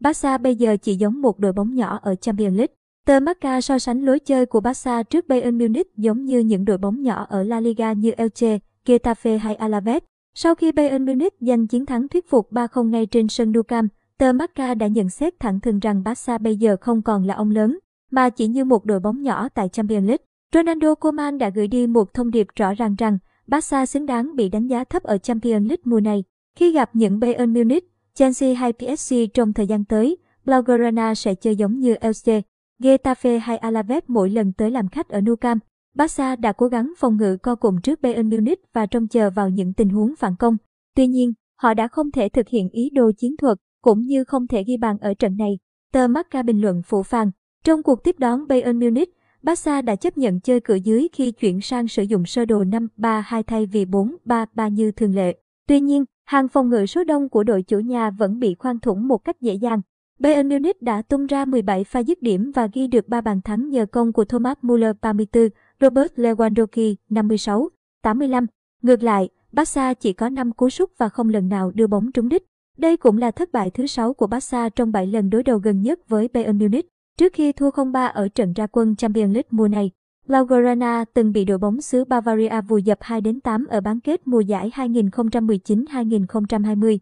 Barca bây giờ chỉ giống một đội bóng nhỏ ở Champions League. Tờ Marca so sánh lối chơi của Barca trước Bayern Munich giống như những đội bóng nhỏ ở La Liga như Elche, Getafe hay Alaves. Sau khi Bayern Munich giành chiến thắng thuyết phục 3-0 ngay trên sân Nou Camp, tờ Marca đã nhận xét thẳng thừng rằng Barca bây giờ không còn là ông lớn, mà chỉ như một đội bóng nhỏ tại Champions League. Ronaldo Koeman đã gửi đi một thông điệp rõ ràng rằng Barca xứng đáng bị đánh giá thấp ở Champions League mùa này. Khi gặp những Bayern Munich, Chelsea hay PSG trong thời gian tới, Blaugrana sẽ chơi giống như Elche, Getafe hay Alaves mỗi lần tới làm khách ở Nou Camp. Barca đã cố gắng phòng ngự co cụm trước Bayern Munich và trông chờ vào những tình huống phản công. Tuy nhiên, họ đã không thể thực hiện ý đồ chiến thuật, cũng như không thể ghi bàn ở trận này. Tờ Marca bình luận phụ phàng. Trong cuộc tiếp đón Bayern Munich, Barca đã chấp nhận chơi cửa dưới khi chuyển sang sử dụng sơ đồ 5-3-2 thay vì 4-3-3 như thường lệ. Tuy nhiên, hàng phòng ngự số đông của đội chủ nhà vẫn bị khoan thủng một cách dễ dàng. Bayern Munich đã tung ra 17 pha dứt điểm và ghi được 3 bàn thắng nhờ công của Thomas Müller 34, Robert Lewandowski 56, 85. Ngược lại, Barca chỉ có 5 cú sút và không lần nào đưa bóng trúng đích. Đây cũng là thất bại thứ 6 của Barca trong 7 lần đối đầu gần nhất với Bayern Munich. Trước khi thua 0-3 ở trận ra quân Champions League mùa này, Blaugrana từng bị đội bóng xứ Bavaria vùi dập 2-8 ở bán kết mùa giải 2019-2020.